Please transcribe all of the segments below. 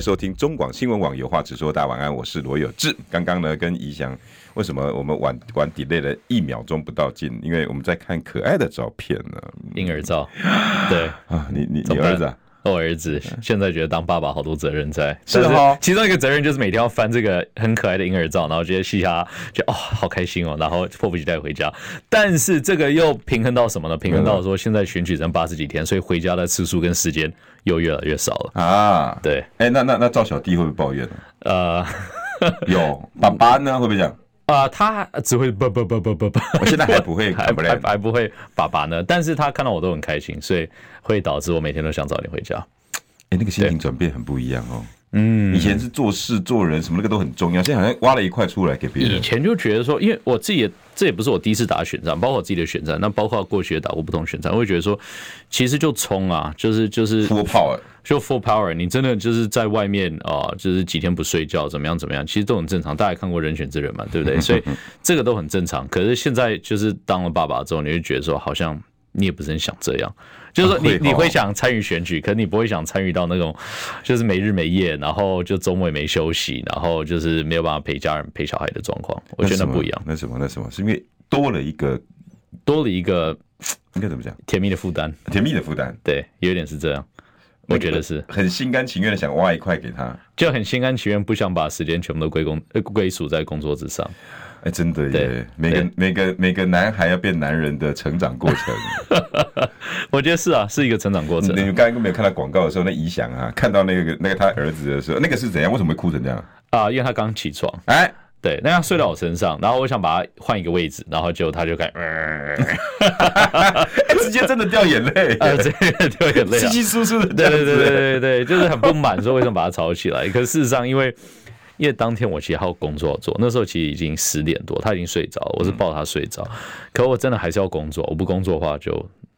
迎收听中广新闻网有话直说，大家晚安，我是罗有志。刚刚呢，跟怡翔，为什么我们晚晚 delay 了一秒钟不到进？因为我们在看可爱的照片呢，婴儿照。对啊，你你你儿子啊？我儿子现在觉得当爸爸好多责任在，是哈。其中一个责任就是每天要翻这个很可爱的婴儿照，然后觉得嘻哈，就哦好开心哦，然后迫不及待回家。但是这个又平衡到什么呢？平衡到说现在选举剩八十几天，所以回家的次数跟时间又越来越少了啊。对，哎，那那那赵小弟会不会抱怨呢？呃，有，爸爸呢会不会讲？啊，他只会不不不不不不，我现在还不会，还还还不会爸爸呢。但是他看到我都很开心，所以会导致我每天都想早点回家。哎，那个心情转变很不一样哦。嗯，以前是做事做人什么那个都很重要，现在好像挖了一块出来给别人。以前就觉得说，因为我自己也这也不是我第一次打选战，包括我自己的选战，那包括过去也打过不同选战，我会觉得说，其实就冲啊，就是就是 full power，就 full power。你真的就是在外面啊、呃，就是几天不睡觉，怎么样怎么样，其实都很正常。大家看过《人选之人》嘛，对不对？所以这个都很正常。可是现在就是当了爸爸之后，你就觉得说，好像你也不是很想这样。就是说你你会想参与选举，可你不会想参与到那种，就是没日没夜，然后就周末也没休息，然后就是没有办法陪家人陪小孩的状况。我觉得那不一样。那什么？那什么？是因为多了一个，多了一个，应该怎么讲？甜蜜的负担，甜蜜的负担。对，有点是这样。我觉得是很心甘情愿的想挖一块给他，就很心甘情愿不想把时间全部都归功归属在工作之上。哎，真的耶！每个每个每个男孩要变男人的成长过程，我觉得是啊，是一个成长过程。你们刚才有没有看到广告的时候，那怡翔啊，看到那个那个他儿子的时候，那个是怎样？为什么会哭成这样啊？因为他刚起床，哎，对，那他睡到我身上，然后我想把他换一个位置，然后就他就开始，直接真的掉眼泪，啊，直接掉眼泪，稀稀疏疏的，对对对对对对，就是很不满，说为什么把他吵起来？可事实上，因为。因为当天我其实还有工作要做，那时候其实已经十点多，他已经睡着，我是抱他睡着。可我真的还是要工作，我不工作的话就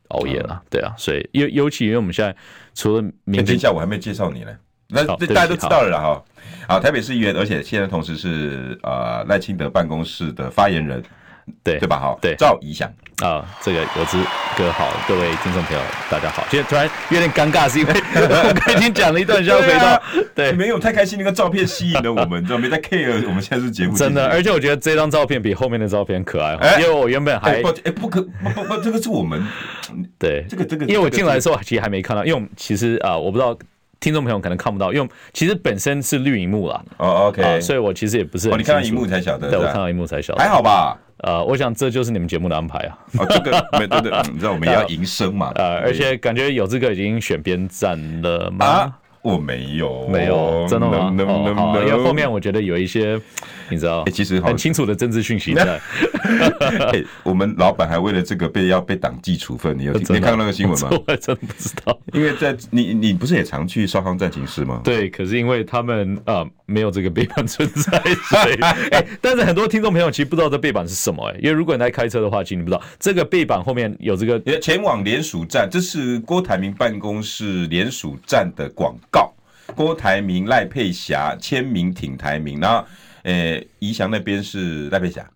熬夜了。对啊，所以尤尤其因为我们现在除了明天，下午还没介绍你呢，那这大家都知道了啦哈。好，台北市议员，而且现在同时是呃赖清德办公室的发言人。对对吧？好，对赵怡翔啊，这个有志哥好，各位听众朋友大家好。现在突然有点尴尬，是因为 我刚已经讲了一段，就要回到对，没有太开心，那个照片吸引了我们，知道没在 care。我们现在是节目，真的，而且我觉得这张照片比后面的照片可爱，因为我原本还不哎不可不不不，这个是我们 对这个这个，因为我进来的时候其实还没看到，因为我们其实啊，我不知道听众朋友可能看不到，因为其实本身是绿荧幕啦。哦，OK，所以我其实也不是，你看到荧幕才晓得，对，我看到荧幕才晓得，还好吧。呃，我想这就是你们节目的安排啊。啊，这个没对对，你知道我们也要 营生嘛。呃，而且感觉有这个已经选边站了吗？我没有，没有，真的吗？哦，因为后面我觉得有一些，你知道，其实很清楚的政治讯息 在。我们老板还为了这个被要被党纪处分，你有 你看到那个新闻吗？我真不知道，因为在你你不是也常去双方战情室吗？对，可是因为他们啊没有这个背板存在，所以 哎，但是很多听众朋友其实不知道这背板是什么哎，因为如果你在开车的话，其实你不知道这个背板后面有这个前往联署站，这是郭台铭办公室联署站的广告。郭台铭、赖佩霞签名挺台铭，然后，呃，怡祥那边是赖佩霞，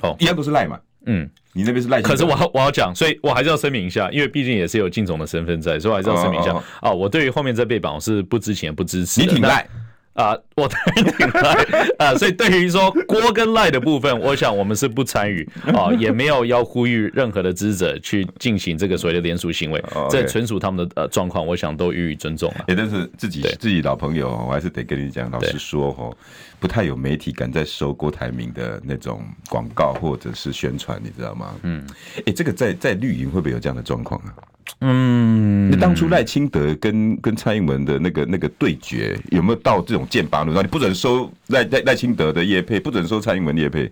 哦，一样都是赖嘛，嗯，你那边是赖。可是我要我要讲，所以我还是要声明一下，因为毕竟也是有靳总的身份在，所以我还是要声明一下。哦，哦，哦，我对于后面这背板我是不知情、不支持。你挺赖。啊，我当然挺赖啊，所以对于说郭跟赖的部分，我想我们是不参与啊，也没有要呼吁任何的支持者去进行这个所谓的联署行为，这纯属他们的呃状况，我想都予以尊重了。也但是自己自己老朋友，我还是得跟你讲，老实说哦，不太有媒体敢再收郭台铭的那种广告或者是宣传，你知道吗？嗯，哎，这个在在绿营会不会有这样的状况啊？嗯，那当初赖清德跟跟蔡英文的那个那个对决，有没有到这种剑拔弩张？你不准收赖赖赖清德的叶配，不准收蔡英文叶配。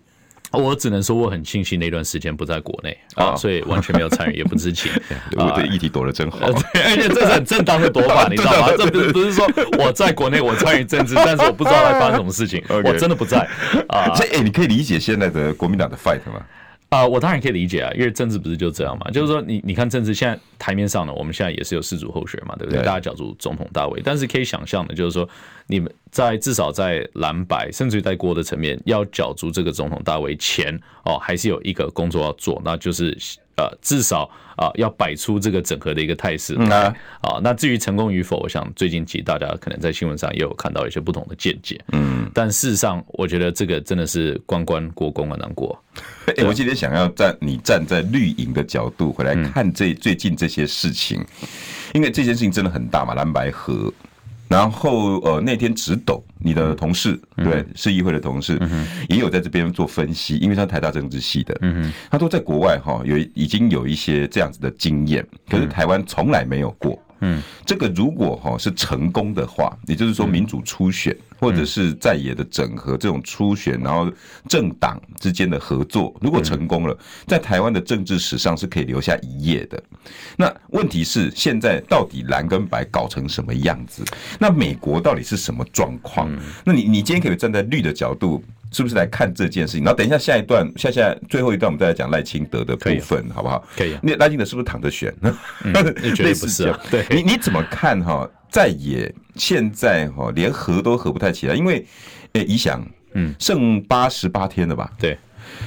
我只能说我很庆幸那段时间不在国内啊，所以完全没有参与，也不知情。我对议题躲得真好，对，而且这是很正当的躲法，你知道吗？这不是不是说我在国内我参与政治，但是我不知道会发生什么事情，我真的不在啊。所以，哎，你可以理解现在的国民党的 fight 吗？啊、呃，我当然可以理解啊，因为政治不是就这样嘛。就是说你，你你看政治现在台面上呢，我们现在也是有四组候选人嘛，对不对？对大家角逐总统大位，但是可以想象的，就是说你们在至少在蓝白，甚至于在国的层面，要角逐这个总统大位前哦，还是有一个工作要做，那就是。呃，至少啊、呃，要摆出这个整合的一个态势。嗯啊，啊，那至于成功与否，我想最近其实大家可能在新闻上也有看到一些不同的见解。嗯，但事实上，我觉得这个真的是关关过关难过。哎、欸，我今天想要站你站在绿营的角度回来看这最近这些事情，因为这件事情真的很大嘛，蓝白合。然后呃，那天直斗你的同事，对，市议会的同事，也有在这边做分析，因为他台大政治系的，他说在国外哈有已经有一些这样子的经验，可是台湾从来没有过。嗯，这个如果哈是成功的话，也就是说民主初选或者是在野的整合这种初选，然后政党之间的合作，如果成功了，在台湾的政治史上是可以留下一页的。那问题是现在到底蓝跟白搞成什么样子？那美国到底是什么状况？那你你今天可以站在绿的角度。是不是来看这件事情？然后等一下下一段，下下最后一段，我们再来讲赖清德的部分，好不好？可以。那赖清德是不是躺着选？类似是、啊。对，你你怎么看哈？在野现在哈连合都合不太起来，因为诶，宜祥，嗯，剩八十八天了吧？对。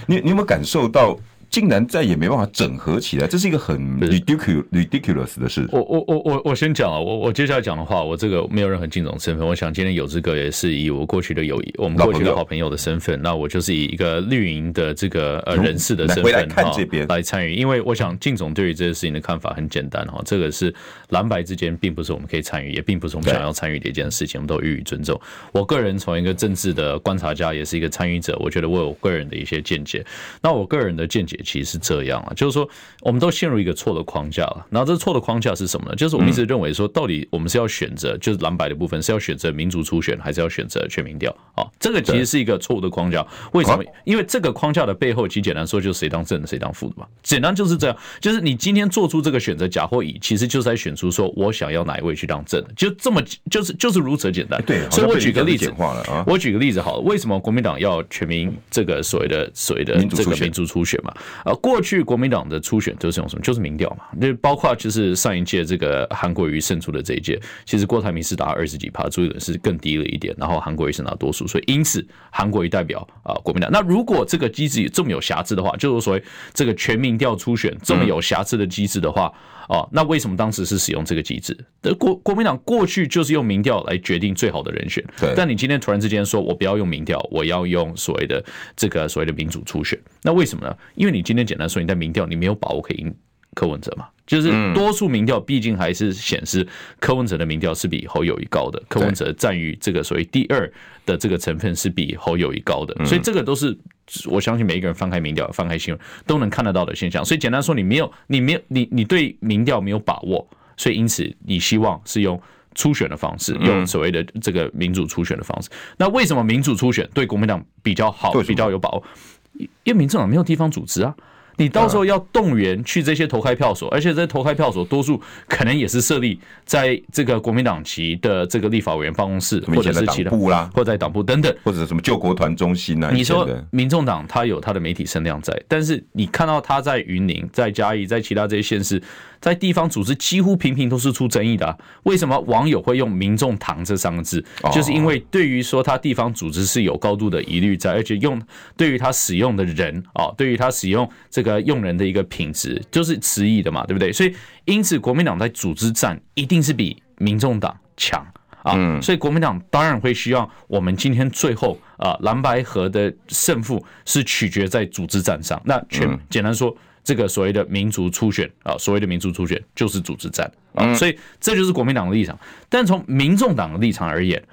你你有没有感受到？竟然再也没办法整合起来，这是一个很 ridiculous ridiculous 的事。我我我我我先讲啊，我我接下来讲的话，我这个没有任何竞总身份。我想今天有志哥也是以我过去的友谊，我们过去的好朋友的身份，那我就是以一个绿营的这个呃人士的身份哈来参与。因为我想竞总对于这件事情的看法很简单哈，这个是蓝白之间并不是我们可以参与，也并不是我们想要参与的一件事情，我们都予以尊重。我个人从一个政治的观察家，也是一个参与者，我觉得我有个人的一些见解。那我个人的见解。其实是这样啊，就是说，我们都陷入一个错的框架了。然后，这错的框架是什么呢？就是我们一直认为说，到底我们是要选择，就是蓝白的部分是要选择民族初选，还是要选择全民调？啊，这个其实是一个错误的框架。为什么？因为这个框架的背后，其实简单说，就是谁当正的，谁当副的嘛。简单就是这样，就是你今天做出这个选择，甲或乙，其实就是在选出说我想要哪一位去当正的，就这么，就是就是如此简单。对，所以我举个例子，我举个例子好了，为什么国民党要全民这个所谓的所谓的这个民族初选嘛？呃，过去国民党的初选都是用什么？就是民调嘛。那包括就是上一届这个韩国瑜胜出的这一届，其实郭台铭是达二十几趴，朱立伦是更低了一点，然后韩国瑜是拿多数，所以因此韩国瑜代表啊国民党。那如果这个机制这么有瑕疵的话，就是所谓这个全民调初选这么有瑕疵的机制的话。哦，那为什么当时是使用这个机制？国国民党过去就是用民调来决定最好的人选。对。但你今天突然之间说，我不要用民调，我要用所谓的这个所谓的民主初选，那为什么呢？因为你今天简单说，你在民调你没有把握可以赢柯文哲嘛？就是多数民调毕竟还是显示柯文哲的民调是比侯友谊高的，柯文哲占于这个所谓第二的这个成分是比侯友谊高的，所以这个都是。我相信每一个人翻开民调、翻开新闻都能看得到的现象。所以简单说，你没有、你没有、你你对民调没有把握，所以因此你希望是用初选的方式，用所谓的这个民主初选的方式。那为什么民主初选对国民党比较好、比较有把握？因为民众党没有地方组织啊。你到时候要动员去这些投开票所，而且这些投开票所多数可能也是设立在这个国民党籍的这个立法委员办公室，或者是其他部啦，或者在党部等等，或者什么救国团中心啊。你说民众党他有他的媒体声量在，但是你看到他在云林、在嘉义、在其他这些县市。在地方组织几乎频频都是出争议的啊，为什么网友会用“民众党”这三个字？就是因为对于说他地方组织是有高度的疑虑在，而且用对于他使用的人啊，对于他使用这个用人的一个品质，就是迟疑的嘛，对不对？所以因此国民党在组织战一定是比民众党强啊，所以国民党当然会希望我们今天最后啊蓝白河的胜负是取决在组织战上。那全简单说。这个所谓的民族初选啊，所谓的民族初选就是组织战啊，所以这就是国民党的立场。但从民众党的立场而言，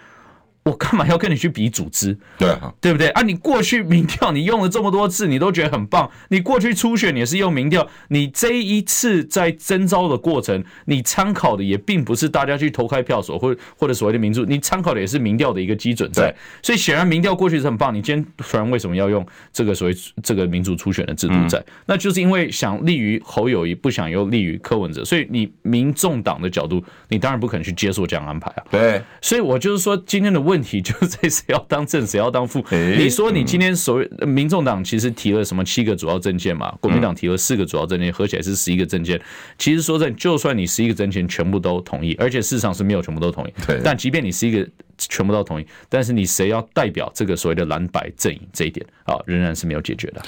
我干嘛要跟你去比组织？对啊，对不对啊？你过去民调你用了这么多次，你都觉得很棒。你过去初选也是用民调，你这一次在征召的过程，你参考的也并不是大家去投开票所或或者所谓的民主，你参考的也是民调的一个基准在。所以显然民调过去是很棒。你今天突然为什么要用这个所谓这个民主初选的制度在？那就是因为想利于侯友谊，不想又利于柯文哲。所以你民众党的角度，你当然不可能去接受这样安排啊。对，所以我就是说今天的问。问题 就是在谁要当正，谁要当副。你说你今天所谓民众党其实提了什么七个主要政见嘛？国民党提了四个主要政见，合起来是十一个政见。其实说真，就算你十一个政见全部都同意，而且事实上是没有全部都同意。但即便你十一个全部都同意，但是你谁要代表这个所谓的蓝白阵营这一点啊，仍然是没有解决的。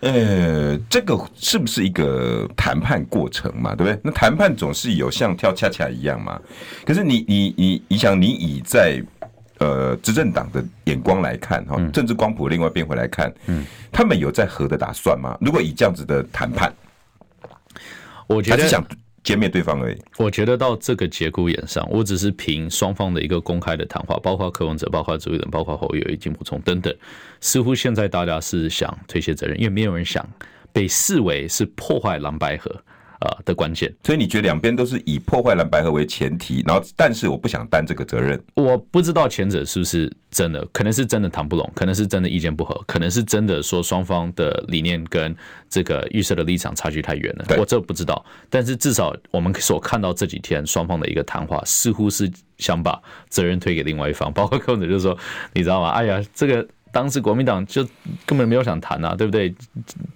呃，这个是不是一个谈判过程嘛？对不对？那谈判总是有像跳恰恰一样嘛？可是你你你你想，你已在。呃，执政党的眼光来看，哈，政治光谱另外变回来看，嗯，他们有在和的打算吗？如果以这样子的谈判，我觉得想歼灭对方而已。我觉得到这个节骨眼上，我只是凭双方的一个公开的谈话，包括柯文哲、包括朱立伦、包括侯友宜、金溥聪等等，似乎现在大家是想推卸责任，因为没有人想被视为是破坏蓝白合。啊的关键，所以你觉得两边都是以破坏蓝白合为前提，然后但是我不想担这个责任。我不知道前者是不是真的，可能是真的谈不拢，可能是真的意见不合，可能是真的说双方的理念跟这个预设的立场差距太远了。我这不知道，但是至少我们所看到这几天双方的一个谈话，似乎是想把责任推给另外一方，包括柯文哲就是说，你知道吗？哎呀，这个当时国民党就根本没有想谈啊，对不对？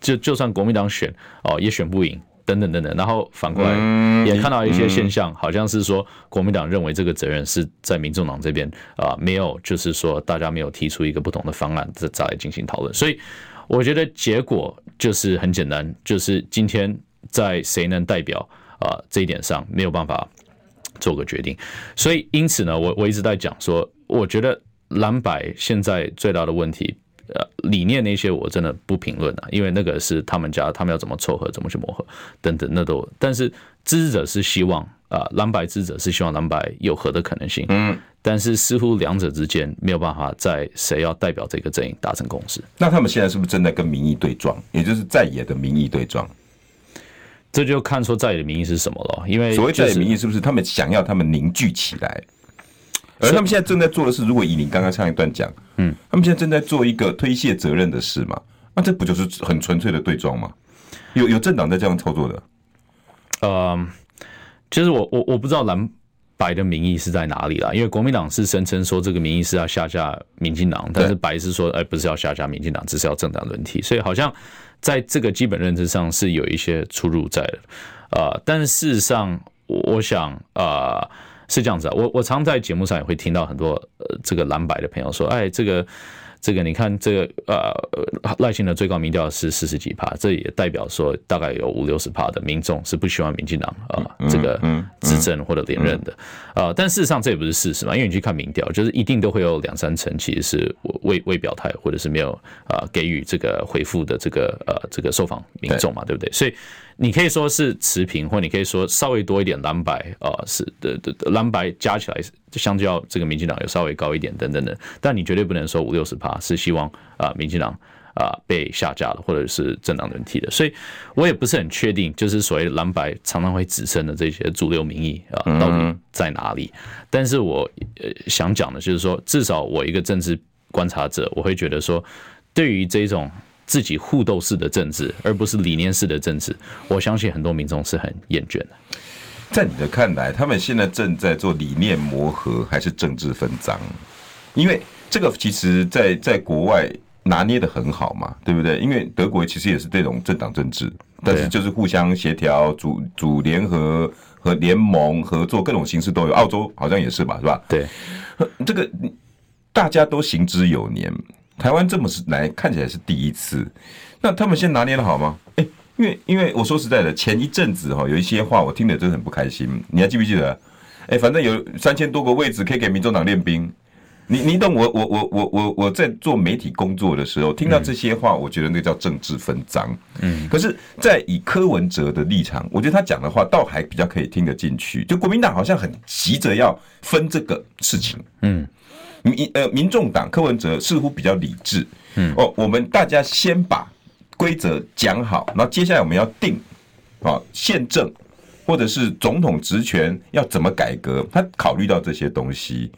就就算国民党选哦，也选不赢。等等等等，然后反过来也看到一些现象，好像是说国民党认为这个责任是在民众党这边啊，没有就是说大家没有提出一个不同的方案再再来进行讨论，所以我觉得结果就是很简单，就是今天在谁能代表啊这一点上没有办法做个决定，所以因此呢，我我一直在讲说，我觉得蓝白现在最大的问题。呃，理念那些我真的不评论了，因为那个是他们家，他们要怎么凑合，怎么去磨合等等，那都。但是支持者是希望啊，蓝白支持者是希望蓝白有和的可能性，嗯，但是似乎两者之间没有办法在谁要代表这个阵营达成共识。那他们现在是不是正在跟民意对撞，也就是在野的民意对撞？这就看出在野的民意是什么了，因为所谓在野民意是不是他们想要他们凝聚起来？而他们现在正在做的是，如果以你刚刚上一段讲，嗯，他们现在正在做一个推卸责任的事嘛？那这不就是很纯粹的对撞吗？有有政党在这样操作的？呃，其实我我我不知道蓝白的民意是在哪里啦，因为国民党是声称说这个民意是要下架民进党，但是白是说，哎，不是要下架民进党，只是要政党轮替，所以好像在这个基本认知上是有一些出入在的。呃，但是事实上，我想啊。呃是这样子啊，我我常在节目上也会听到很多呃这个蓝白的朋友说，哎，这个这个你看这个呃赖清德最高民调是四十几趴，这也代表说大概有五六十趴的民众是不喜欢民进党啊这个执政或者连任的啊，但事实上这也不是事实嘛，因为你去看民调，就是一定都会有两三成其实是未未表态或者是没有啊给予这个回复的这个呃这个受访民众嘛，对不对？所以。你可以说是持平，或你可以说稍微多一点蓝白啊，是的的蓝白加起来相较这个民进党有稍微高一点等等的，但你绝对不能说五六十趴是希望啊民进党啊被下架了，或者是政党轮替的，所以我也不是很确定，就是所谓蓝白常常会指称的这些主流民意啊到底在哪里？但是我呃想讲的就是说，至少我一个政治观察者，我会觉得说，对于这种。自己互斗式的政治，而不是理念式的政治，我相信很多民众是很厌倦的。在你的看来，他们现在正在做理念磨合，还是政治分赃？因为这个其实在在国外拿捏的很好嘛，对不对？因为德国其实也是这种政党政治，但是就是互相协调、组组联合和联盟合作，各种形式都有。澳洲好像也是吧，是吧？对，这个大家都行之有年。台湾这么是来看起来是第一次，那他们先拿捏的好吗？哎，因为因为我说实在的，前一阵子哈有一些话我听得真的很不开心，你还记不记得？哎，反正有三千多个位置可以给民众党练兵，你你懂我我我我我我在做媒体工作的时候听到这些话，我觉得那叫政治分赃。嗯，可是，在以柯文哲的立场，我觉得他讲的话倒还比较可以听得进去。就国民党好像很急着要分这个事情，嗯。民呃民众党柯文哲似乎比较理智，嗯哦，我们大家先把规则讲好，然后接下来我们要定啊宪政或者是总统职权要怎么改革，他考虑到这些东西。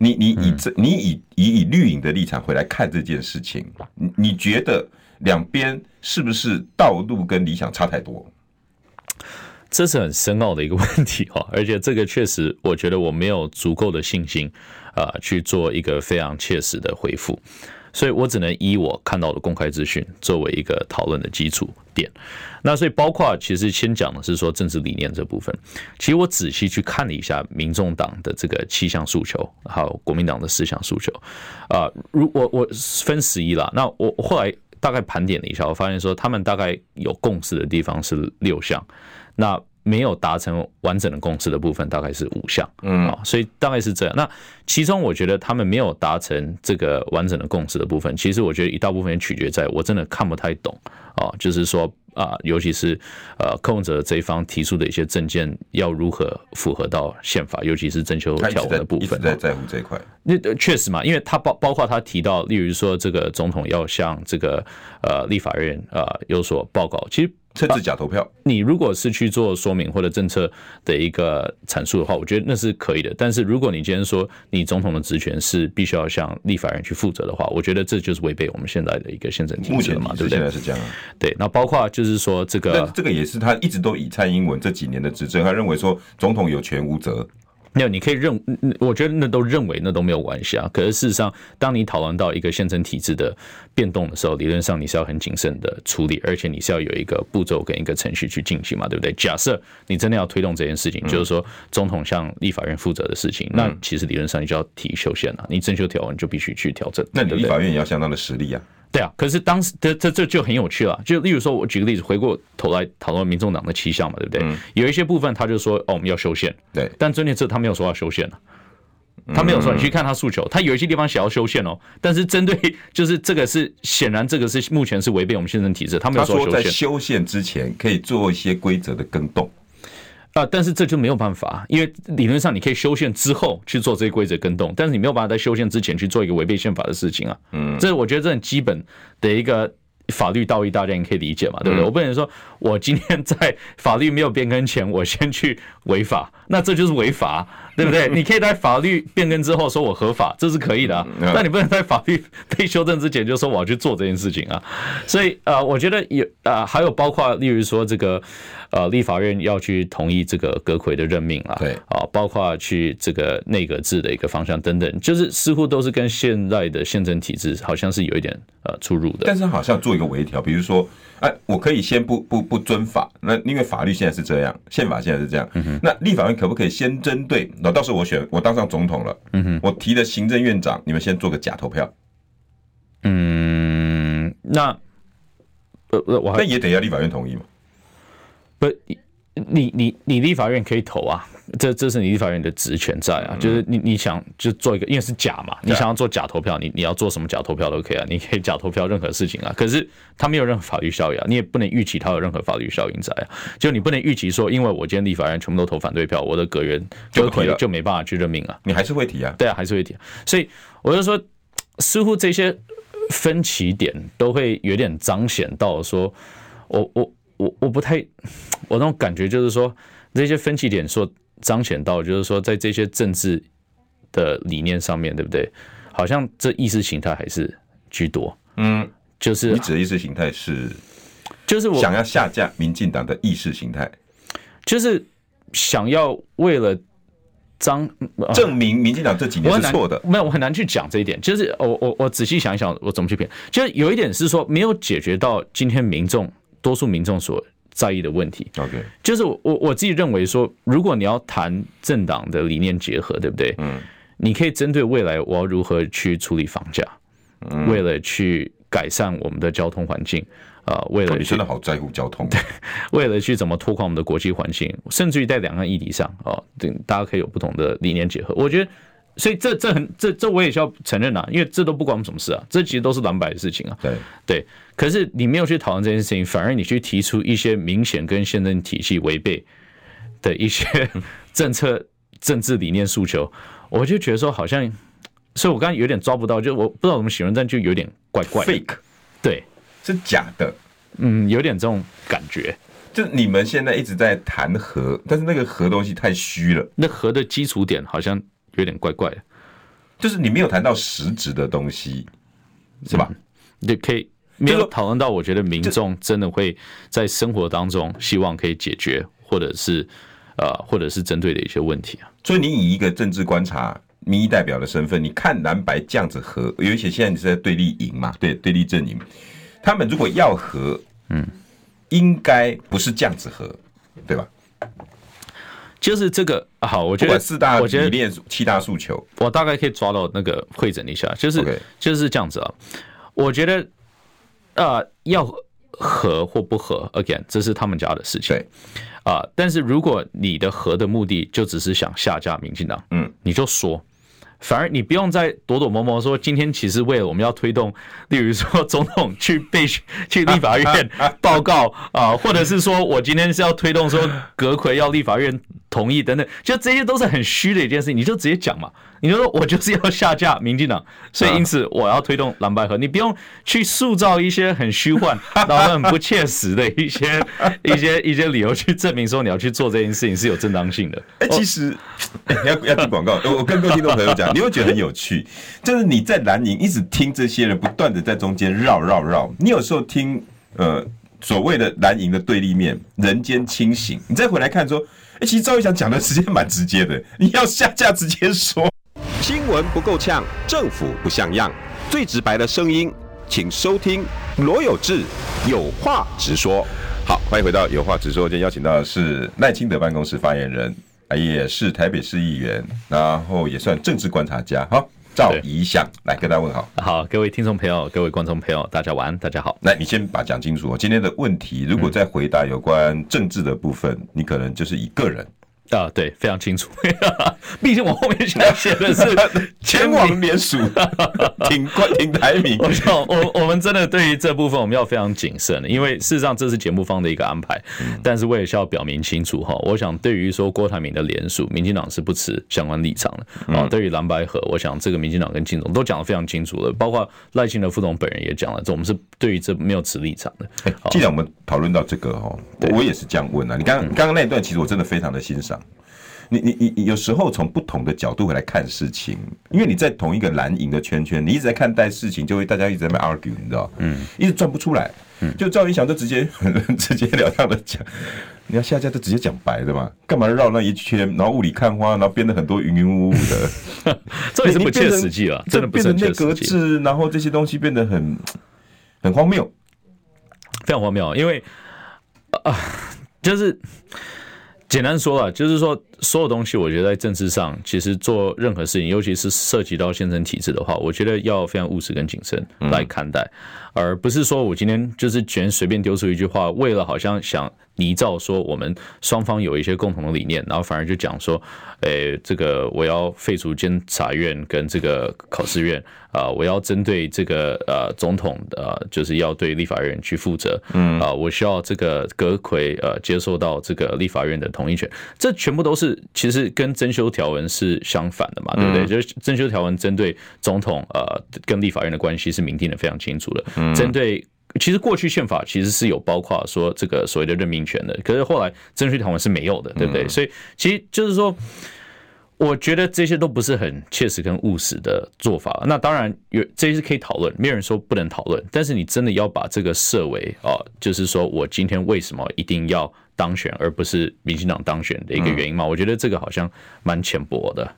你你以这你以以以绿营的立场回来看这件事情，你你觉得两边是不是道路跟理想差太多？这是很深奥的一个问题哈，而且这个确实，我觉得我没有足够的信心啊去做一个非常切实的回复。所以我只能以我看到的公开资讯作为一个讨论的基础点。那所以包括其实先讲的是说政治理念这部分。其实我仔细去看了一下民众党的这个七项诉求，还有国民党的四项诉求。啊，如我我分十一啦。那我后来大概盘点了一下，我发现说他们大概有共识的地方是六项。那没有达成完整的共识的部分大概是五项，嗯啊，所以大概是这样。那其中我觉得他们没有达成这个完整的共识的部分，其实我觉得一大部分也取决在我真的看不太懂啊，就是说啊，尤其是呃，柯文哲这一方提出的一些政见要如何符合到宪法，尤其是征求条文的部分，在在乎这一块。那确实嘛，因为他包包括他提到，例如说这个总统要向这个呃立法院啊有所报告，其实。设置假投票，你如果是去做说明或者政策的一个阐述的话，我觉得那是可以的。但是如果你今天说你总统的职权是必须要向立法人去负责的话，我觉得这就是违背我们现在的一个宪政体制嘛，对不对？现在是这样啊。对，那包括就是说这个，这个也是他一直都以蔡英文这几年的执政，他认为说总统有权无责。没有，你可以认，我觉得那都认为那都没有关系啊。可是事实上，当你讨论到一个现成体制的变动的时候，理论上你是要很谨慎的处理，而且你是要有一个步骤跟一个程序去进行嘛，对不对？假设你真的要推动这件事情，就是说总统向立法院负责的事情，那其实理论上你就要提修宪了，你征修条文就必须去调整。那你立法院也要相当的实力啊。对啊，可是当时这这这就很有趣了。就例如说，我举个例子，回过头来讨论民众党的七项嘛，对不对？嗯、有一些部分他就说，哦，我们要修宪。对，但针对这他没有说要修宪了，他没有说。你去看他诉求，他有一些地方想要修宪哦，但是针对 就是这个是显然这个是目前是违背我们宪政体制，他没有说修宪。在修宪之前可以做一些规则的更动。啊，但是这就没有办法，因为理论上你可以修宪之后去做这些规则更动，但是你没有办法在修宪之前去做一个违背宪法的事情啊。嗯，这我觉得这很基本的一个法律道义，大家也可以理解嘛，对不对？我不能说 我今天在法律没有变更前，我先去违法，那这就是违法，对不对？你可以在法律变更之后说我合法，这是可以的啊。但你不能在法律被修正之前就说我要去做这件事情啊。所以呃，我觉得有啊，还有包括例如说这个。呃，立法院要去同意这个阁揆的任命啊，对啊，包括去这个内阁制的一个方向等等，就是似乎都是跟现在的宪政体制好像是有一点呃出入的。但是好像做一个微调，比如说，哎，我可以先不不不遵法，那因为法律现在是这样，宪法现在是这样，嗯哼，那立法院可不可以先针对？那到时候我选我当上总统了，嗯哼，我提的行政院长，你们先做个假投票。嗯，那呃呃，我那也得要立法院同意嘛。不，你你你立法院可以投啊，这这是你立法院的职权在啊，就是你你想就做一个，因为是假嘛，你想要做假投票，你你要做什么假投票都可以啊，你可以假投票任何事情啊，可是它没有任何法律效应啊，你也不能预期它有任何法律效应在啊，就你不能预期说，因为我今天立法院全部都投反对票，我的阁员就可以就没办法去任命啊，你还是会提啊，对啊，还是会提，所以我就说，似乎这些分歧点都会有点彰显到说，我我。我我不太，我那种感觉就是说，这些分歧点所彰显到，就是说，在这些政治的理念上面对不对？好像这意识形态还是居多。嗯，就是你指的意识形态是，就是我想要下架民进党的意识形态，就是想要为了彰证明民进党这几年是错的。没有，我很难去讲这一点。就是我我我仔细想一想，我怎么去评？就是有一点是说，没有解决到今天民众。多数民众所在意的问题，OK，就是我我自己认为说，如果你要谈政党的理念结合，对不对？嗯，你可以针对未来我要如何去处理房价，嗯，为了去改善我们的交通环境啊，为了你真的好在乎交通，对，为了去怎么拓宽我们的国际环境，甚至于在两岸议题上啊，对，大家可以有不同的理念结合，我觉得。所以这这很这这我也需要承认啊，因为这都不关我们什么事啊，这其实都是蓝白的事情啊。对对，可是你没有去讨论这件事情，反而你去提出一些明显跟宪政体系违背的一些政策、政治理念诉求，我就觉得说好像所以我刚刚有点抓不到，就我不知道怎么形容，但就有点怪怪的。fake，对，是假的。嗯，有点这种感觉。就你们现在一直在谈和，但是那个和东西太虚了。那和的基础点好像有点怪怪的，就是你没有谈到实质的东西，是吧？你、嗯、可以没有讨论到，我觉得民众真的会在生活当中希望可以解决，或者是呃，或者是针对的一些问题啊。所以你以一个政治观察民意代表的身份，你看蓝白这样子和，尤其现在你是在对立营嘛，对对立阵营，他们如果要和，嗯。应该不是这样子和，对吧？就是这个好，我觉得四大理念、七大诉求，我大概可以抓到那个会诊一下，就是就是这样子啊。我觉得呃，要和或不和，again，这是他们家的事情。对啊，但是如果你的和的目的就只是想下架民进党，嗯，你就说。反而你不用再躲躲摸摸说，今天其实为了我们要推动，例如说总统去 被去立法院报告啊，或者是说我今天是要推动说 阁揆要立法院同意等等，就这些都是很虚的一件事情，你就直接讲嘛。你就说我就是要下架民进党，所以因此我要推动蓝白合，你不用去塑造一些很虚幻、然后很不切实的一些、一些、一些理由去证明说你要去做这件事情是有正当性的。哎，其实要要听广告，我跟各位听众朋友讲，你会觉得很有趣，就是你在蓝营一直听这些人不断的在中间绕绕绕，你有时候听呃所谓的蓝营的对立面人间清醒，你再回来看说，哎，其实赵一翔讲的时间蛮直接的，你要下架直接说。新闻不够呛，政府不像样，最直白的声音，请收听罗有志有话直说。好，欢迎回到有话直说。今天邀请到的是赖清德办公室发言人，也是台北市议员，然后也算政治观察家。好，赵怡翔来跟大家问好。好，各位听众朋友，各位观众朋友，大家晚安，大家好。来，你先把讲清楚。今天的问题，如果在回答有关政治的部分，嗯、你可能就是以个人。啊，对，非常清楚。毕竟我后面现在写的是 前往联署，挺冠挺台名。我我我们真的对于这部分我们要非常谨慎的，因为事实上这是节目方的一个安排。但是我也是要表明清楚哈，我想对于说郭台铭的联署，民进党是不持相关立场的啊。对于蓝白合，我想这个民进党跟金总都讲的非常清楚了，包括赖清德副总本人也讲了，这我们是对于这没有持立场的。既然我们讨论到这个哈，我也是这样问啊。你刚刚刚那一段，其实我真的非常的欣赏。你你你有时候从不同的角度来看事情，因为你在同一个蓝营的圈圈，你一直在看待事情，就会大家一直在那 argue，你知道？嗯，一直转不出来。嗯，就赵云翔就直接 直截了当的讲，你要下架就直接讲白的嘛，干嘛绕那一圈，然后雾里看花，然后编的很多云云雾雾的，这也是不切实际了，真的不切实际。变成内阁制，然后这些东西变得很很荒谬，非常荒谬，因为啊，就是。简单说了，就是说所有东西，我觉得在政治上，其实做任何事情，尤其是涉及到宪政体制的话，我觉得要非常务实跟谨慎来看待，而不是说我今天就是全随便丢出一句话，为了好像想。拟造说我们双方有一些共同的理念，然后反而就讲说，诶，这个我要废除监察院跟这个考试院啊，我要针对这个呃总统呃，就是要对立法院去负责，嗯啊，我需要这个阁魁呃接受到这个立法院的同意权，这全部都是其实跟增修条文是相反的嘛，对不对？就是增修条文针对总统呃跟立法院的关系是明定的非常清楚的，针对。其实过去宪法其实是有包括说这个所谓的任命权的，可是后来增修条文是没有的，对不对？所以其实就是说，我觉得这些都不是很切实跟务实的做法。那当然有这些是可以讨论，没有人说不能讨论。但是你真的要把这个设为啊，就是说我今天为什么一定要当选，而不是民进党当选的一个原因嘛？我觉得这个好像蛮浅薄的。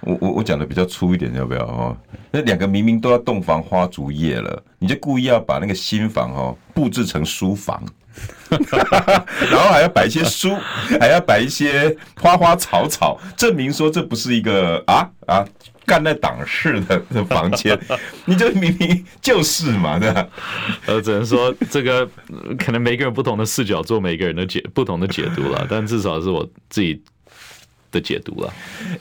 我我我讲的比较粗一点，要不要哦？那两个明明都要洞房花烛夜了，你就故意要把那个新房哦布置成书房，然后还要摆一些书，还要摆一些花花草草，证明说这不是一个啊啊干那党事的的房间，你就明明就是嘛，对吧？呃，只能说这个可能每个人不同的视角做每个人的解不同的解读了，但至少是我自己。的解读了，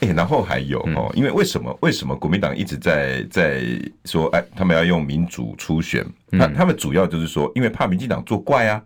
哎，然后还有哦，因为为什么为什么国民党一直在在说，哎，他们要用民主初选，那他们主要就是说，因为怕民进党作怪啊，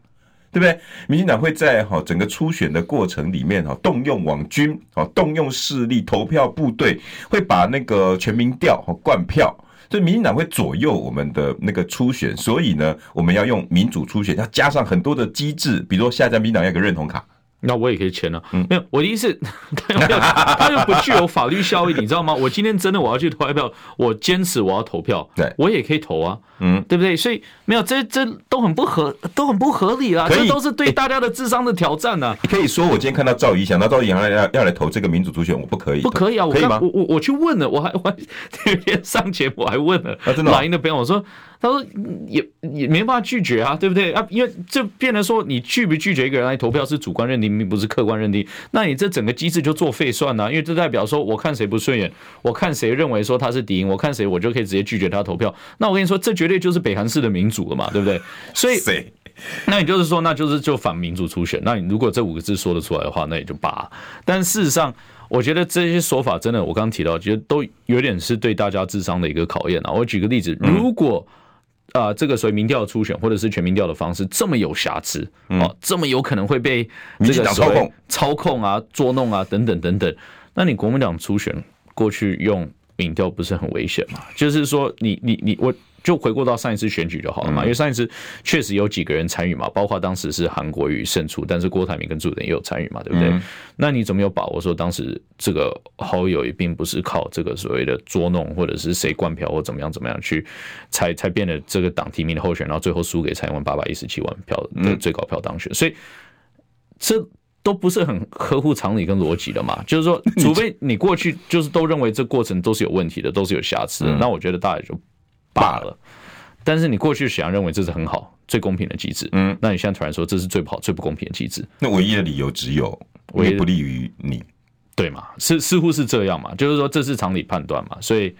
对不对？民进党会在哈整个初选的过程里面哈动用网军，哈动用势力投票部队，会把那个全民调和灌票，所以民进党会左右我们的那个初选，所以呢，我们要用民主初选，要加上很多的机制，比如说下一站民进党要有个认同卡。那我也可以签了，没有，我的意思，他又没有，他又不具有法律效益，你知道吗？我今天真的我要去投票，我坚持我要投票，对，我也可以投啊，嗯，对不对？所以没有，这这都很不合，都很不合理啊，这都是对大家的智商的挑战啊。你可以说我今天看到赵怡想到赵怡翔要要来投这个民主主选，我不可以，不可以啊，我可以吗？我我我去问了，我还我还 那天上节目我还问了，啊，真的，马英的朋友我说。他说也也没办法拒绝啊，对不对啊？因为这变成说你拒不拒绝一个人来投票是主观认定，并不是客观认定。那你这整个机制就作废算了，因为这代表说我看谁不顺眼，我看谁认为说他是敌营，我看谁我就可以直接拒绝他投票。那我跟你说，这绝对就是北韩式的民主了嘛，对不对？所以，那也就是说，那就是就反民主初选。那你如果这五个字说得出来的话，那也就罢了。但事实上，我觉得这些说法真的，我刚刚提到，其实都有点是对大家智商的一个考验啊。我举个例子，如果啊，这个所谓民调的初选或者是全民调的方式这么有瑕疵，哦，这么有可能会被这个操控、操控啊、捉弄啊等等等等，那你国民党初选过去用民调不是很危险嘛？就是说你，你你你我。就回过到上一次选举就好了嘛，因为上一次确实有几个人参与嘛，包括当时是韩国瑜胜出，但是郭台铭跟朱立伦也有参与嘛，对不对？那你怎么有把握说当时这个好友也并不是靠这个所谓的捉弄，或者是谁灌票或怎么样怎么样去才才变得这个党提名的候选，然后最后输给蔡英文八百一十七万票的最高票当选，所以这都不是很合乎常理跟逻辑的嘛。就是说，除非你过去就是都认为这过程都是有问题的，都是有瑕疵的，那我觉得大家就。罢了，但是你过去想要认为这是很好、最公平的机制，嗯，那你现在突然说这是最不好、最不公平的机制，那唯一的理由只有唯一不利于你，对吗？是似乎是这样嘛？就是说这是常理判断嘛？所以，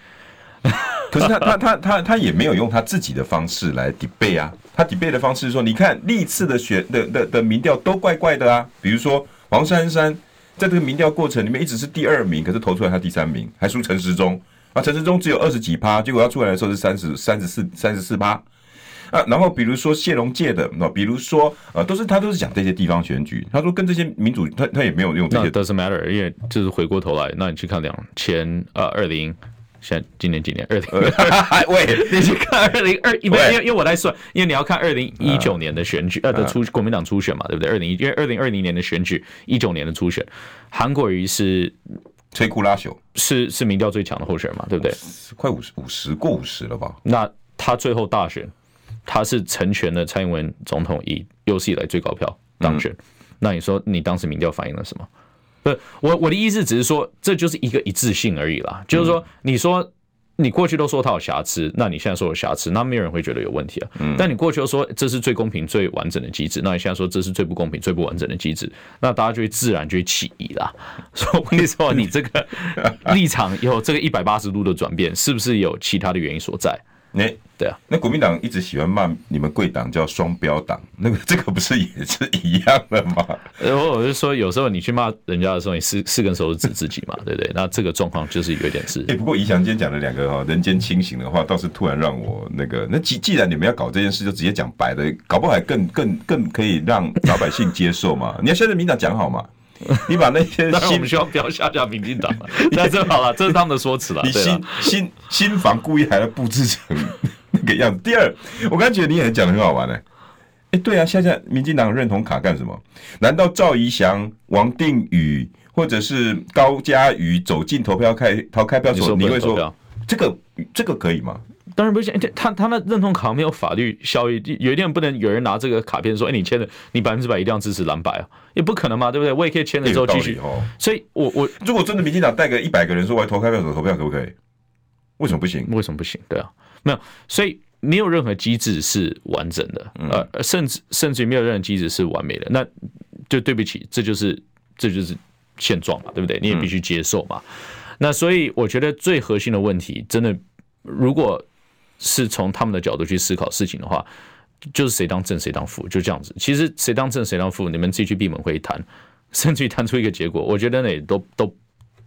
可是他他他他他也没有用他自己的方式来 debate 啊，他 debate 的方式是说，你看历次的选的的的民调都怪怪的啊，比如说黄珊珊在这个民调过程里面一直是第二名，可是投出来他第三名，还输陈时中。啊，陈时中只有二十几趴，结果他出来的时候是三十三十四三十四趴啊。然后比如说谢龙介的，那比如说呃，都是他都是讲这些地方选举，他说跟这些民主，他他也没有用这些。Doesn't matter，因为就是回过头来，那你去看两千呃二零，现在今年几年？二零 喂，你去看二零二一，因为因为我在算，因为你要看二零一九年的选举呃的初国民党初选嘛，对不对？二零一因为二零二零年的选举，一九年的初选，韩国瑜是。摧枯拉朽是是民调最强的候选人嘛，对不对？快五十五十过五十了吧？那他最后大选，他是成全了蔡英文总统以有史以来最高票当选。嗯、那你说你当时民调反映了什么？不 是我我的意思只是说，这就是一个一致性而已啦。就是说，你说。你过去都说它有瑕疵，那你现在说有瑕疵，那没有人会觉得有问题啊。嗯。但你过去都说这是最公平、最完整的机制，那你现在说这是最不公平、最不完整的机制，那大家就会自然就会起疑啦。所以我跟你说，你这个立场有这个一百八十度的转变，是不是有其他的原因所在？你对啊，那国民党一直喜欢骂你们贵党叫双标党，那个这个不是也是一样的吗？我我就说，有时候你去骂人家的时候，你四四根手指指自己嘛，对不对？那这个状况就是有点是。哎，不过宜翔今天讲的两个哈人间清醒的话，倒是突然让我那个，那既既然你们要搞这件事，就直接讲白的，搞不好还更更更可以让老百姓接受嘛。你要现在民党讲好嘛。你把那些 新，我们需要不要下架民进党了？那这好了，这是他们的说辞了。你新新新房故意还要布置成那个样子。第二，我刚觉得你也讲的很好玩呢。哎，对啊，下架民进党认同卡干什么？难道赵怡翔、王定宇或者是高嘉瑜走进投票开投开票所，你会说这个这个可以吗？当然不行，他他那认同卡没有法律效益，有一点不能有人拿这个卡片说，哎，你签了，你百分之百一定要支持蓝白啊，也不可能嘛，对不对？我也可以签了之后继续。所以我我如果真的民进党带个一百个人说我要投开票所投票，可不可以？为什么不行？为什么不行？对啊，没有，所以没有任何机制是完整的，呃，甚至甚至于没有任何机制是完美的。那就对不起，这就是这就是现状嘛，对不对？你也必须接受嘛。那所以我觉得最核心的问题，真的如果。是从他们的角度去思考事情的话，就是谁当正谁当副，就这样子。其实谁当正谁当副，你们自己去闭门会谈，甚至于谈出一个结果，我觉得那也都都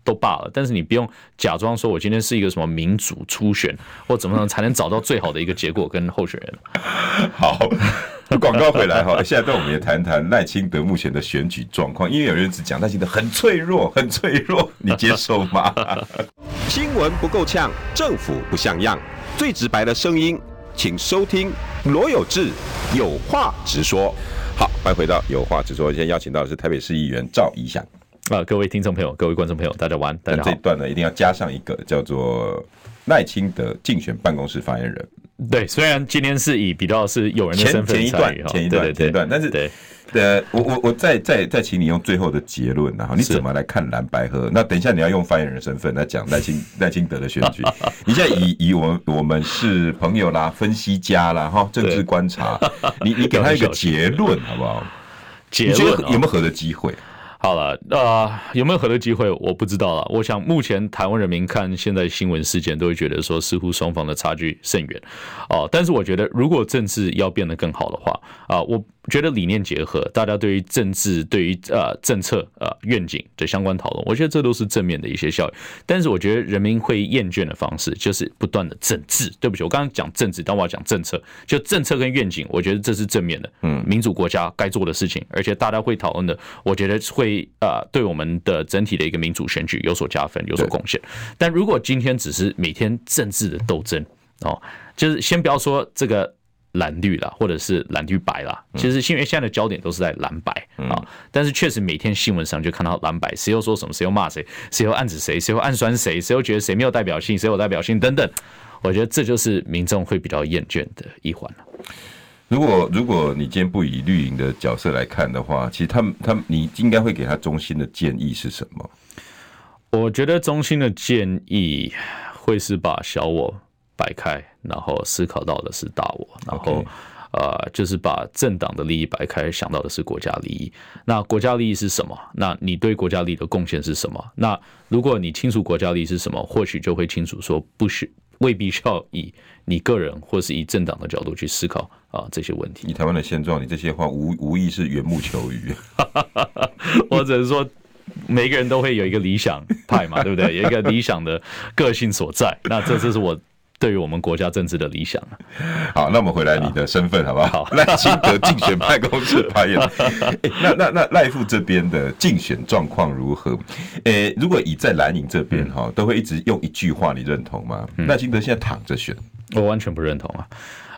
都罢了。但是你不用假装说我今天是一个什么民主初选或怎么样才能找到最好的一个结果跟候选人。好，广告回来哈，现在我们也谈谈赖清德目前的选举状况，因为有人只讲赖清德很脆弱，很脆弱，你接受吗？新闻不够呛，政府不像样，最直白的声音，请收听罗有志有话直说。好，欢迎回到有话直说，今天邀请到的是台北市议员赵怡翔。啊，各位听众朋友，各位观众朋友，大家晚安。大家好。这一段呢，一定要加上一个叫做赖清德竞选办公室发言人。对，虽然今天是以比较是有人的身份前，前一段，前一段，前一段，但是对，呃，我我我再再再请你用最后的结论，然后你怎么来看蓝白合？那等一下你要用发言人的身份来讲赖清赖清德的选举。你现在以以我们我们是朋友啦，分析家啦，哈，政治观察，你你给他一个结论好不好？结论有没有合的机会？好了，呃，有没有合的机会？我不知道了。我想目前台湾人民看现在新闻事件，都会觉得说似乎双方的差距甚远，哦、呃。但是我觉得，如果政治要变得更好的话，啊、呃，我。觉得理念结合，大家对于政治、对于呃政策、呃愿景的相关讨论，我觉得这都是正面的一些效应。但是我觉得人民会厌倦的方式，就是不断的政治。对不起，我刚刚讲政治，但我要讲政策。就政策跟愿景，我觉得这是正面的，嗯，民主国家该做的事情，而且大家会讨论的，我觉得会呃对我们的整体的一个民主选举有所加分、有所贡献。但如果今天只是每天政治的斗争哦，就是先不要说这个。蓝绿啦，或者是蓝绿白啦，其实因为现在的焦点都是在蓝白啊，但是确实每天新闻上就看到蓝白，谁又说什么，谁又骂谁，谁又暗指谁，谁又暗酸谁，谁又觉得谁没有代表性，谁有代表性等等，我觉得这就是民众会比较厌倦的一环。如果如果你今天不以绿营的角色来看的话，其实他们他们你应该会给他中心的建议是什么？我觉得中心的建议会是把小我。摆开，然后思考到的是大我，然后呃，就是把政党的利益摆开，想到的是国家利益。那国家利益是什么？那你对国家利益的贡献是什么？那如果你清楚国家利益是什么，或许就会清楚说，不需未必需要以你个人或是以政党的角度去思考啊这些问题。以台湾的现状，你这些话无无疑是缘木求鱼。我只能说，每个人都会有一个理想派嘛，对不对？有一个理想的个性所在。那这这是我。对于我们国家政治的理想。好，那我们回来你的身份好不好？赖清德竞选办公室发言 人。那那那赖副这边的竞选状况如何？诶，如果以在蓝营这边哈，都会一直用一句话，你认同吗？赖清德现在躺着选，我完全不认同啊。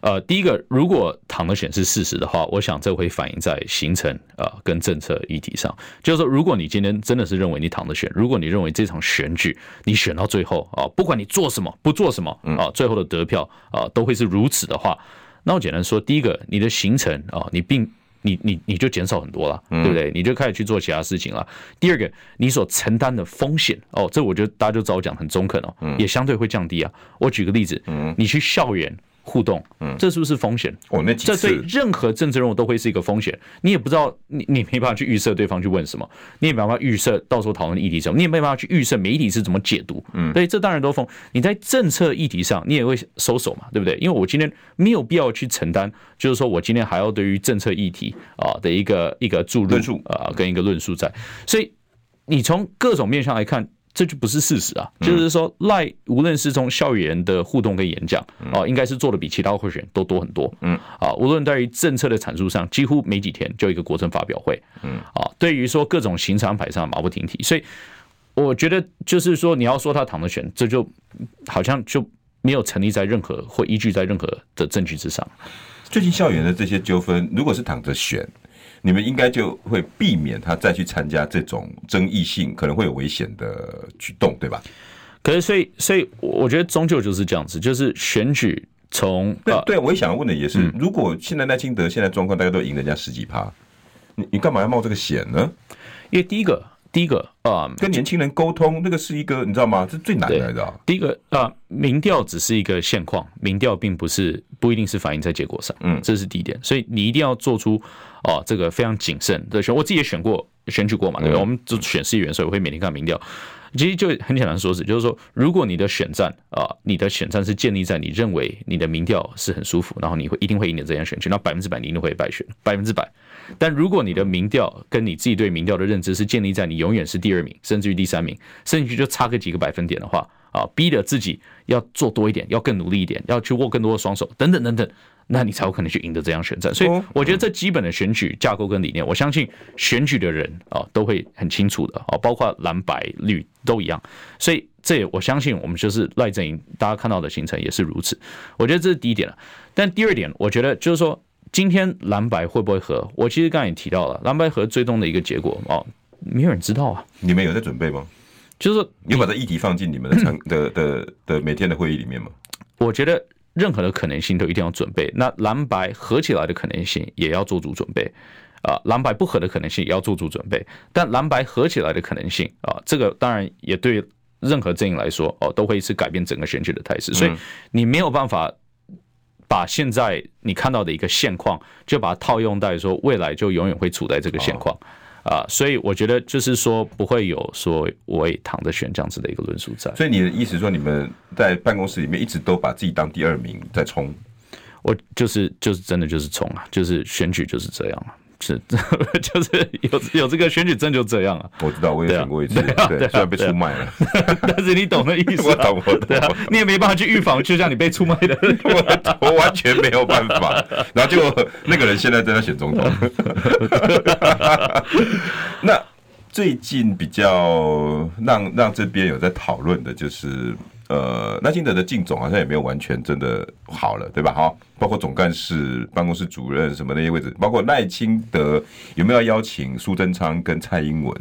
呃，第一个，如果躺的选是事实的话，我想这会反映在行程啊、呃、跟政策议题上。就是说，如果你今天真的是认为你躺着选，如果你认为这场选举你选到最后啊，不管你做什么不做什么啊，最后的得票啊都会是如此的话，那我简单说，第一个，你的行程啊，你并你你你就减少很多了，对不对？你就开始去做其他事情了。第二个，你所承担的风险哦，这我觉得大家就早讲很中肯哦，也相对会降低啊。我举个例子，你去校园。互动，嗯，这是不是风险？哦，那这对任何政治人物都会是一个风险。你也不知道，你 你没办法去预设对方去问什么，你也没办法预设到时候讨论的议题什么，你也没办法去预设媒体是怎么解读。嗯，所以这当然都风。你在政策议题上，你也会收手嘛，对不对？因为我今天没有必要去承担，就是说我今天还要对于政策议题啊的一个一个注论述啊跟一个论述在，所以你从各种面向来看。这就不是事实啊！就是说，赖无论是从校园的互动跟演讲啊，应该是做的比其他候选人都多很多。嗯啊，无论在于政策的阐述上，几乎没几天就一个国政发表会。嗯啊，对于说各种行程安排上马不停蹄，所以我觉得就是说，你要说他躺着选，这就好像就没有成立在任何或依据在任何的证据之上。最近校园的这些纠纷，如果是躺着选。你们应该就会避免他再去参加这种争议性可能会有危险的举动，对吧？可是，所以，所以我觉得终究就是这样子，就是选举从对对，我也想要问的也是，如果现在赖清德现在状况大家都赢人家十几趴，你你干嘛要冒这个险呢？因为第一个，第一个啊，跟年轻人沟通，那个是一个你知道吗？这是最难的，你知道？第一个啊，民调只是一个现况，民调并不是不一定是反映在结果上，嗯，这是第一点，所以你一定要做出。哦，这个非常谨慎的选，我自己也选过选举过嘛，对吧？我们就选市议员，所以我会每天看民调。其实就很简单说是，就是说，如果你的选战啊，你的选战是建立在你认为你的民调是很舒服，然后你会一定会赢得这样选举，那百分之百你一定会败选，百分之百。但如果你的民调跟你自己对民调的认知是建立在你永远是第二名，甚至于第三名，甚至于就差个几个百分点的话。啊，逼得自己要做多一点，要更努力一点，要去握更多的双手，等等等等，那你才有可能去赢得这样选战。所以我觉得这基本的选举架构跟理念，我相信选举的人啊都会很清楚的啊，包括蓝白绿都一样。所以这也我相信我们就是赖阵营，大家看到的行程也是如此。我觉得这是第一点了。但第二点，我觉得就是说。今天蓝白会不会合？我其实刚才也提到了蓝白合最终的一个结果哦，没有人知道啊。你们有在准备吗？就是你有把这议题放进你们的常的的的每天的会议里面吗？我觉得任何的可能性都一定要准备。那蓝白合起来的可能性也要做足准备啊，蓝白不合的可能性也要做足准备。但蓝白合起来的可能性啊，这个当然也对任何阵营来说哦，都会是改变整个选举的态势。所以你没有办法。把现在你看到的一个现况，就把它套用在说未来就永远会处在这个现况啊，所以我觉得就是说不会有说我也躺着选这样子的一个论述在。所以你的意思说你们在办公室里面一直都把自己当第二名在冲？我就是就是真的就是冲啊，就是选举就是这样啊。是，就是有有这个选举证就这样啊。我知道，我也选过一次，对，虽然被出卖了，但是你懂的意思。我懂，我懂。你也没办法去预防，就像你被出卖的，我我完全没有办法。然后就那个人现在正在选总统。那最近比较让让这边有在讨论的就是。呃，赖清德的竞总好像也没有完全真的好了，对吧？哈，包括总干事、办公室主任什么那些位置，包括赖清德有没有邀请苏贞昌跟蔡英文？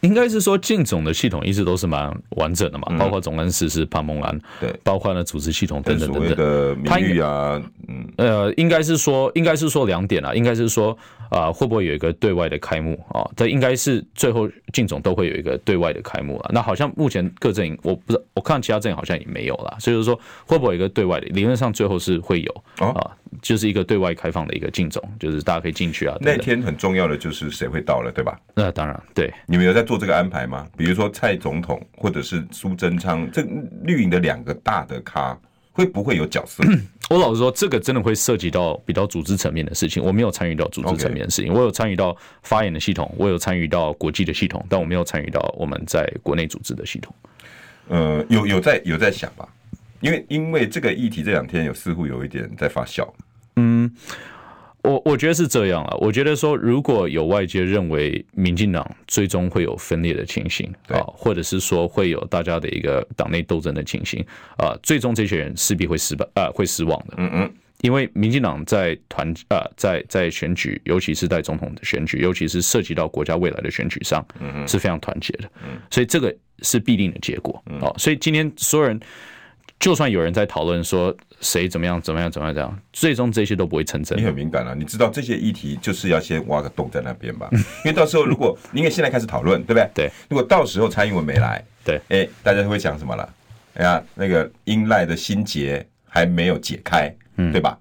应该是说竞总的系统一直都是蛮完整的嘛，包括总干事是潘孟安，对，包括呢组织系统等等等等的名誉啊，嗯，呃，应该是说，应该是说两点啊，应该是说。啊，会不会有一个对外的开幕啊？这应该是最后竞总都会有一个对外的开幕了。那好像目前各阵营，我不知道，我看其他阵营好像也没有了。所以说，会不会有一个对外的？理论上最后是会有啊，就是一个对外开放的一个竞总，就是大家可以进去啊。那天很重要的就是谁会到了，对吧？那当然，对。你们有在做这个安排吗？比如说蔡总统或者是苏贞昌，这绿营的两个大的咖。会不会有角色？我老实说，这个真的会涉及到比较组织层面的事情。我没有参与到组织层面的事情，我有参与到发言的系统，我有参与到国际的系统，但我没有参与到我们在国内组织的系统。呃，有有在有在想吧？因为因为这个议题这两天有似乎有一点在发酵。嗯。我我觉得是这样啊，我觉得说，如果有外界认为民进党最终会有分裂的情形啊，或者是说会有大家的一个党内斗争的情形啊，最终这些人势必会失败啊，会失望的。嗯嗯，因为民进党在团啊，在在选举，尤其是在总统的选举，尤其是涉及到国家未来的选举上，嗯是非常团结的。嗯，所以这个是必定的结果啊。所以今天所有人。就算有人在讨论说谁怎么样怎么样怎么样怎样，最终这些都不会成真。你很敏感啊，你知道这些议题就是要先挖个洞在那边吧？因为到时候如果你也现在开始讨论，对不对？对。如果到时候蔡英文没来，对，哎，大家会讲什么了？哎呀，那个英赖的心结还没有解开，嗯，对吧？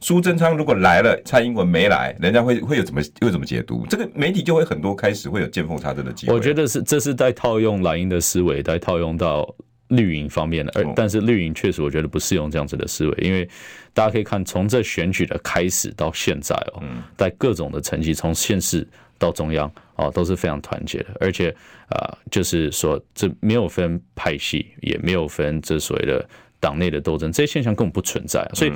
苏贞昌如果来了，蔡英文没来，人家会会有怎么会怎么解读？这个媒体就会很多开始会有见缝插针的机会。我觉得是这是在套用蓝营的思维，在套用到。绿营方面的，而但是绿营确实我觉得不适用这样子的思维，因为大家可以看从这选举的开始到现在哦，在各种的成绩，从县市到中央哦，都是非常团结的，而且啊，就是说这没有分派系，也没有分这所谓的党内的斗争，这些现象根本不存在，所以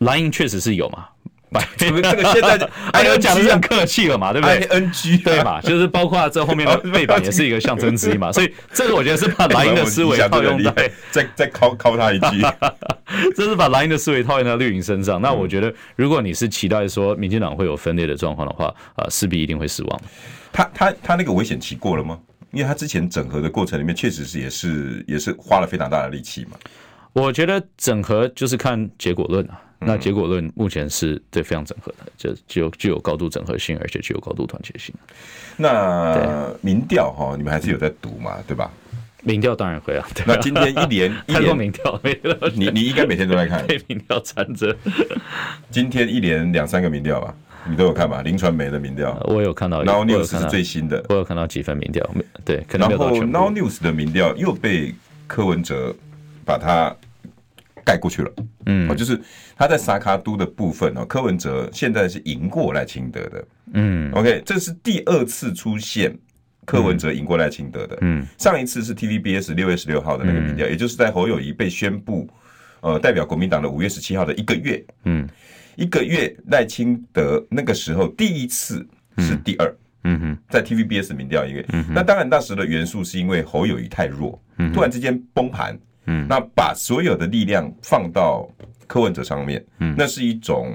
蓝营确实是有嘛。这个现在还 有讲的很客气了嘛，对不对？NG 对嘛，就是包括这后面的背板也是一个象征之一嘛，所以这个我觉得是把蓝营的思维套用在 再再考考他一句，这是把蓝营的思维套用在绿营身上。那我觉得，如果你是期待说民进党会有分裂的状况的话，啊，势必一定会失望。他他他那个危险期过了吗？因为他之前整合的过程里面，确实是也是也是花了非常大的力气嘛。我觉得整合就是看结果论啊。那结果论目前是对非常整合的，就具有具有高度整合性，而且具有高度团结性。那民调哈，你们还是有在读嘛，对吧？民调当然会啊。那今天一连 一连民调没了，你你应该每天都在看。被民调缠着。今天一连两三个民调吧，你都有看吧？林传媒的民调，我有看到。Now News 是最新的，我有看到几份民调，对。然后 Now News 的民调又被柯文哲把它。盖过去了，嗯，哦就是他在萨卡都的部分哦，柯文哲现在是赢过赖清德的，嗯，OK，这是第二次出现柯文哲赢过赖清德的。嗯，上一次是 TVBS 六月十六号的那个民调，也就是在侯友谊被宣布呃代表国民党的五月十七号的一个月，嗯，一个月赖清德那个时候第一次是第二，嗯。哼，在 TVBS 民调一个，那当然当时的元素是因为侯友谊太弱，突然之间崩盘，嗯，那把所有的力量放到柯文哲上面，嗯，那是一种。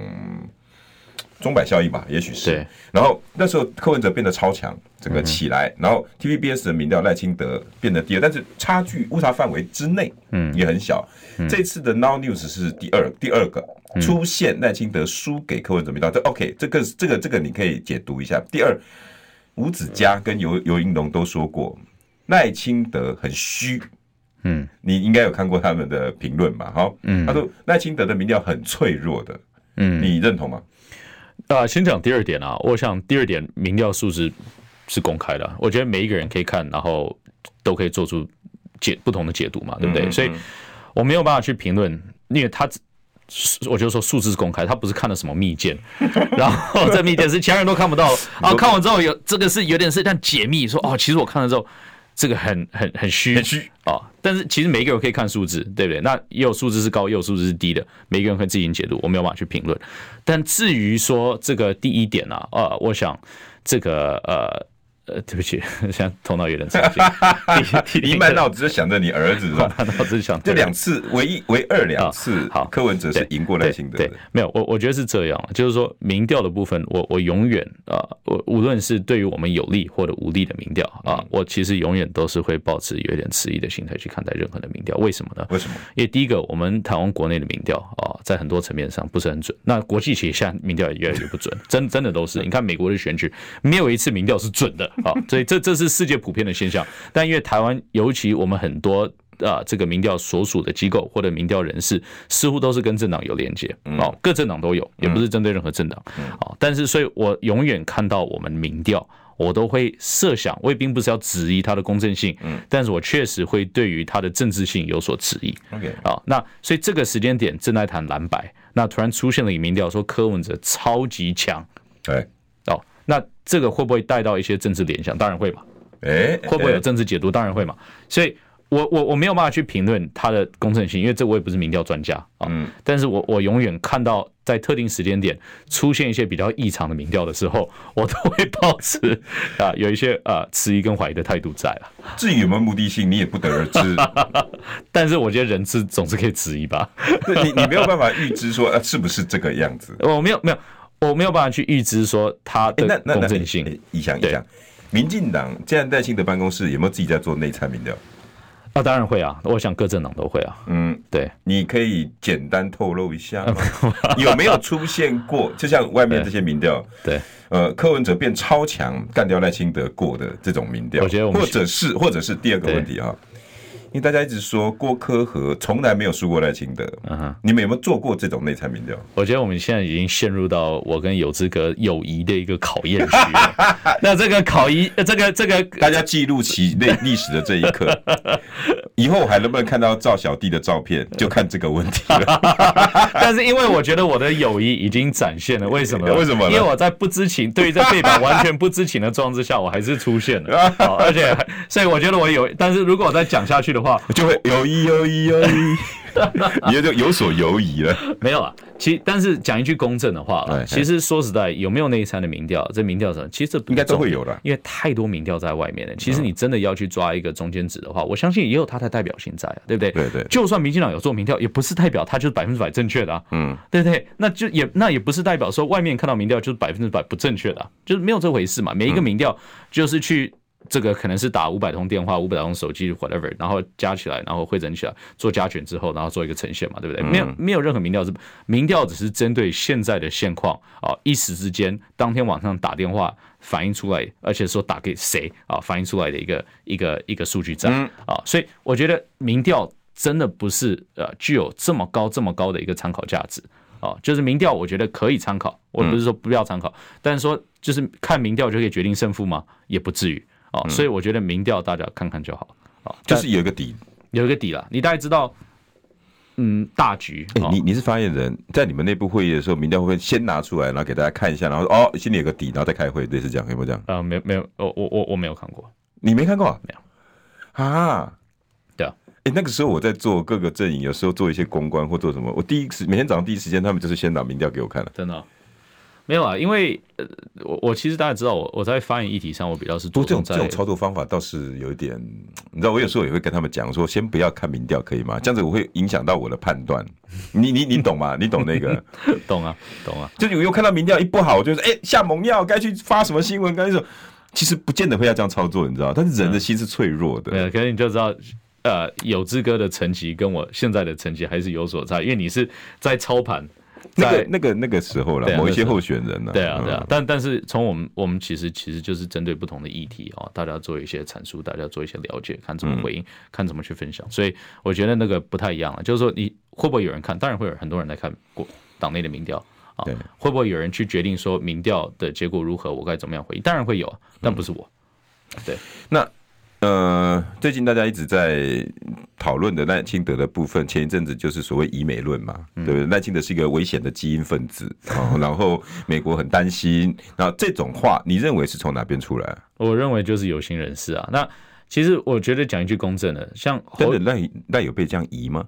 钟摆效应吧，也许是。然后那时候柯文哲变得超强，整个起来。然后 TVBS 的民调赖清德变得第二，但是差距误差范围之内，嗯，也很小。这次的 Now News 是第二，第二个出现赖清德输给柯文哲民调。这 OK，这个这个这个你可以解读一下。第二，吴子嘉跟游游盈龙都说过赖清德很虚。嗯，你应该有看过他们的评论吧？好，嗯，他说赖清德的民调很脆弱的。嗯，你认同吗？啊，先讲第二点啊，我想第二点民调数字是公开的，我觉得每一个人可以看，然后都可以做出解不同的解读嘛，对不对？所以我没有办法去评论，因为他，我就说数字是公开，他不是看了什么密件，然后这密件是其他人都看不到，啊看完之后有这个是有点是像解密，说哦，其实我看了之后。这个很很很虚很虚啊，但是其实每一个人可以看数字，对不对？那也有数字是高，也有数字是低的，每个人可以自行解读，我没有办法去评论。但至于说这个第一点啊，呃，我想这个呃。呃，对不起，现在头脑有点抽象。你满脑子想着你儿子是吧？满脑子想这两次，唯一唯二两次，好，柯文哲是赢过赖清德的。对，没有，我我觉得是这样，就是说民调的部分，我我永远啊，我无论是对于我们有利或者无利的民调啊，我其实永远都是会保持有一点迟疑的心态去看待任何的民调。为什么呢？为什么？因为第一个，我们台湾国内的民调啊，在很多层面上不是很准。那国际其实现在民调也越来越不准，真真的都是。你看美国的选举，没有一次民调是准的啊，所以这这。是世界普遍的现象，但因为台湾，尤其我们很多啊，这个民调所属的机构或者民调人士，似乎都是跟政党有连接哦，各政党都有，也不是针对任何政党哦。但是，所以我永远看到我们民调，我都会设想，我也并不是要质疑它的公正性，嗯但是我确实会对于它的政治性有所质疑。OK 啊，那所以这个时间点正在谈蓝白，那突然出现了一个民调说柯文哲超级强，对哦，那这个会不会带到一些政治联想？当然会嘛。哎，会不会有政治解读？当然会嘛。所以我我我没有办法去评论它的公正性，因为这我也不是民调专家啊。嗯。但是我我永远看到在特定时间点出现一些比较异常的民调的时候，我都会保持啊有一些啊迟疑跟怀疑的态度在了。至于有没有目的性，你也不得而知。但是我觉得人是总是可以迟疑吧？对，你你没有办法预知说是不是这个样子。我没有没有我没有办法去预知说它的公正性。一想一想。民进党现在赖清德办公室有没有自己在做内参民调？啊，当然会啊，我想各政党都会啊。嗯，对，你可以简单透露一下吗？有没有出现过？就像外面这些民调，对，呃，柯文哲变超强干掉赖清德过的这种民调，我觉得，或者是，或者是第二个问题啊。因为大家一直说郭科和从来没有输过赖清德，嗯哼，你们有没有做过这种内参民调？我觉得我们现在已经陷入到我跟有资格友谊的一个考验区了。那这个考验，这个这个，大家记录起历 历史的这一刻，以后还能不能看到赵小弟的照片，就看这个问题了。但是因为我觉得我的友谊已经展现了，为什么？为什么？因为我在不知情，对于这背板完全不知情的状况之下，我还是出现了，而且所以我觉得我有，但是如果我再讲下去的话。话就会犹疑犹疑犹疑，你就有所犹疑了。没有啊，其实但是讲一句公正的话，其实说实在，有没有内参的民调？这民调什么？其实这应该都会有的，因为太多民调在外面了。其实你真的要去抓一个中间值的话，我相信也有它的代表性在，对不对？对对。就算民进党有做民调，也不是代表它就是百分之百正确的啊。嗯，对不对？那就也那也不是代表说外面看到民调就是百分之百不正确的，就是没有这回事嘛。每一个民调就是去。这个可能是打五百通电话，五百通手机，whatever，然后加起来，然后汇整起来做加权之后，然后做一个呈现嘛，对不对？没有没有任何民调是民调，只是针对现在的现况啊，一时之间当天晚上打电话反映出来，而且说打给谁啊，反映出来的一个一个一个数据站啊，所以我觉得民调真的不是呃具有这么高这么高的一个参考价值啊，就是民调我觉得可以参考，我不是说不要参考，但是说就是看民调就可以决定胜负吗？也不至于。哦，所以我觉得民调大家看看就好，哦，就是有一个底，有一个底了，你大概知道，嗯，大局。哎，你你是发言人，在你们内部会议的时候，民调会不会先拿出来，然后给大家看一下，然后哦，心里有个底，然后再开会，类似这样，有没有这样？啊，没没有，我我我我没有看过。你没看过？啊没有啊？对啊。哎，那个时候我在做各个阵营，有时候做一些公关或做什么，我第一次每天早上第一时间，他们就是先拿民调给我看了。真的、哦。没有啊，因为呃，我我其实大家知道我我在发言议题上，我比较是不这种这种操作方法倒是有一点，你知道，我有时候也会跟他们讲说，先不要看民调，可以吗？这样子我会影响到我的判断。你你你懂吗？你懂那个？懂啊，懂啊。就有又看到民调一不好，我就是哎下猛药，该去发什么新闻，该去说，其实不见得会要这样操作，你知道？但是人的心是脆弱的。可是你就知道，呃，有志哥的成绩跟我现在的成绩还是有所差，因为你是在操盘。那个、那个、那个时候了，某一些候选人呢？对啊，对啊。但但是从我们我们其实其实就是针对不同的议题啊，大家做一些阐述，大家做一些了解，看怎么回应，看怎么去分享。所以我觉得那个不太一样了。就是说，你会不会有人看？当然会有很多人来看过党内的民调啊。会不会有人去决定说民调的结果如何？我该怎么样回应？当然会有，但不是我。对，那。呃，最近大家一直在讨论的赖清德的部分，前一阵子就是所谓“以美论”嘛，对不对？赖清德是一个危险的基因分子，然后美国很担心。那这种话，你认为是从哪边出来？我认为就是有心人士啊。那其实我觉得讲一句公正的，像真的赖赖有被这样移吗？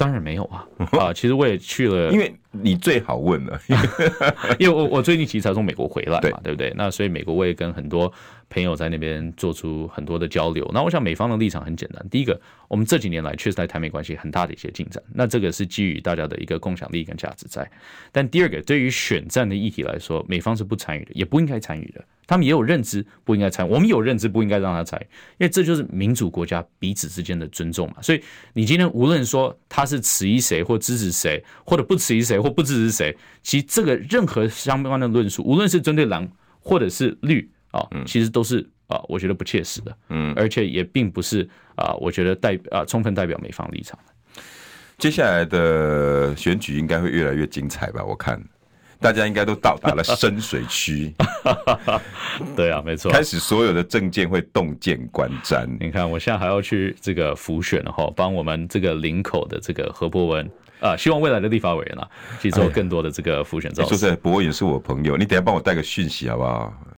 当然没有啊！啊，其实我也去了，因为你最好问了，因为我我最近其实才从美国回来嘛，对不对？那所以美国我也跟很多。朋友在那边做出很多的交流，那我想美方的立场很简单。第一个，我们这几年来确实在台美关系很大的一些进展，那这个是基于大家的一个共享利益跟价值在。但第二个，对于选战的议题来说，美方是不参与的，也不应该参与的。他们也有认知不应该参与，我们有认知不应该让他参与，因为这就是民主国家彼此之间的尊重嘛。所以你今天无论说他是迟疑谁或支持谁，或者不迟疑谁或不支持谁，其实这个任何相关的论述，无论是针对蓝或者是绿。啊，其实都是啊，我觉得不切实的，嗯，而且也并不是啊，我觉得代啊充分代表美方立场。接下来的选举应该会越来越精彩吧？我看大家应该都到达了深水区，对啊，没错，开始所有的政见会洞见观瞻。你看，我现在还要去这个浮选了哈，帮我们这个林口的这个何博文。啊，希望未来的立法委员啊，去做更多的这个浮选造势。说实在，博文也是我朋友，你等下帮我带个讯息好不好？